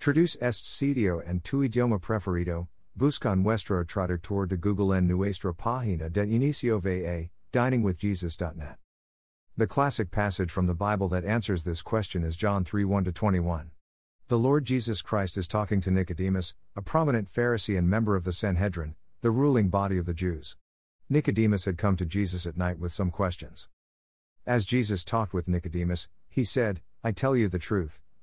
Traduce este sitio en tu idioma preferido. Busca nuestro traductor de Google en nuestra página de inicio va, diningwithjesus.net. The classic passage from the Bible that answers this question is John 3 1 21. The Lord Jesus Christ is talking to Nicodemus, a prominent Pharisee and member of the Sanhedrin, the ruling body of the Jews. Nicodemus had come to Jesus at night with some questions. As Jesus talked with Nicodemus, he said, I tell you the truth,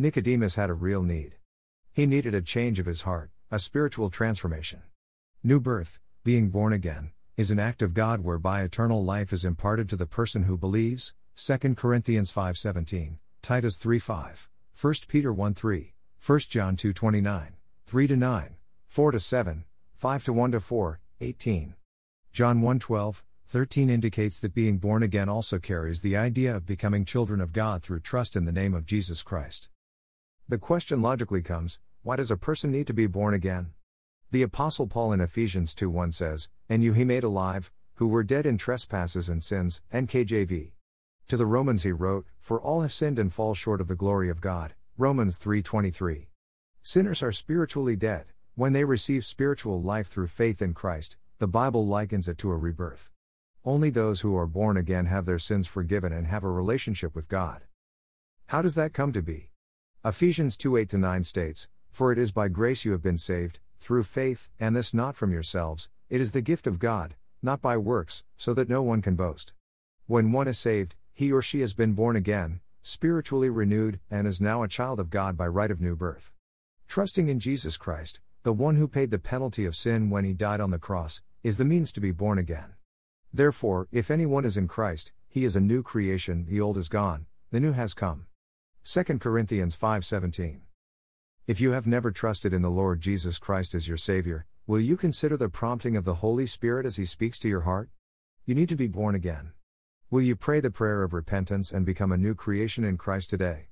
Nicodemus had a real need. He needed a change of his heart, a spiritual transformation. New birth, being born again, is an act of God whereby eternal life is imparted to the person who believes. 2 Corinthians 5:17, Titus 3:5, 1 Peter 1:3, 1 John 2:29, 3 9, 4 7, 5 1 4, 18. John 1:12, 13 indicates that being born again also carries the idea of becoming children of God through trust in the name of Jesus Christ. The question logically comes, why does a person need to be born again? The apostle Paul in Ephesians 2:1 says, "And you he made alive, who were dead in trespasses and sins." NKJV. To the Romans he wrote, For all have sinned and fall short of the glory of God. Romans 3:23. Sinners are spiritually dead. When they receive spiritual life through faith in Christ, the Bible likens it to a rebirth. Only those who are born again have their sins forgiven and have a relationship with God. How does that come to be? Ephesians 2 8 9 states, For it is by grace you have been saved, through faith, and this not from yourselves, it is the gift of God, not by works, so that no one can boast. When one is saved, he or she has been born again, spiritually renewed, and is now a child of God by right of new birth. Trusting in Jesus Christ, the one who paid the penalty of sin when he died on the cross, is the means to be born again. Therefore, if anyone is in Christ, he is a new creation, the old is gone, the new has come. 2 Corinthians 5:17. If you have never trusted in the Lord Jesus Christ as your savior, will you consider the prompting of the Holy Spirit as he speaks to your heart? You need to be born again. Will you pray the prayer of repentance and become a new creation in Christ today?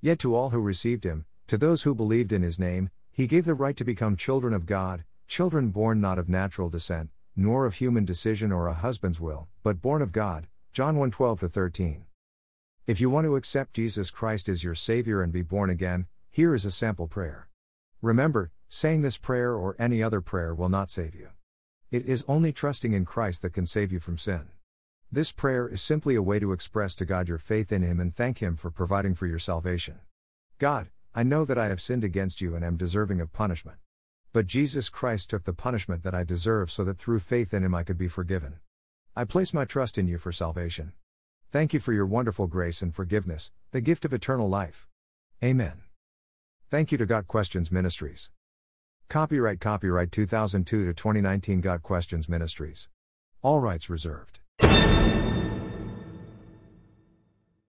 Yet to all who received him, to those who believed in his name, he gave the right to become children of God, children born not of natural descent, nor of human decision or a husband's will, but born of God. John 1 12 13. If you want to accept Jesus Christ as your Savior and be born again, here is a sample prayer. Remember, saying this prayer or any other prayer will not save you. It is only trusting in Christ that can save you from sin. This prayer is simply a way to express to God your faith in Him and thank Him for providing for your salvation. God, I know that I have sinned against you and am deserving of punishment. But Jesus Christ took the punishment that I deserve so that through faith in Him I could be forgiven. I place my trust in you for salvation. Thank you for your wonderful grace and forgiveness, the gift of eternal life. Amen. Thank you to Got Questions Ministries. Copyright Copyright 2002 to 2019 Got Questions Ministries. All rights reserved.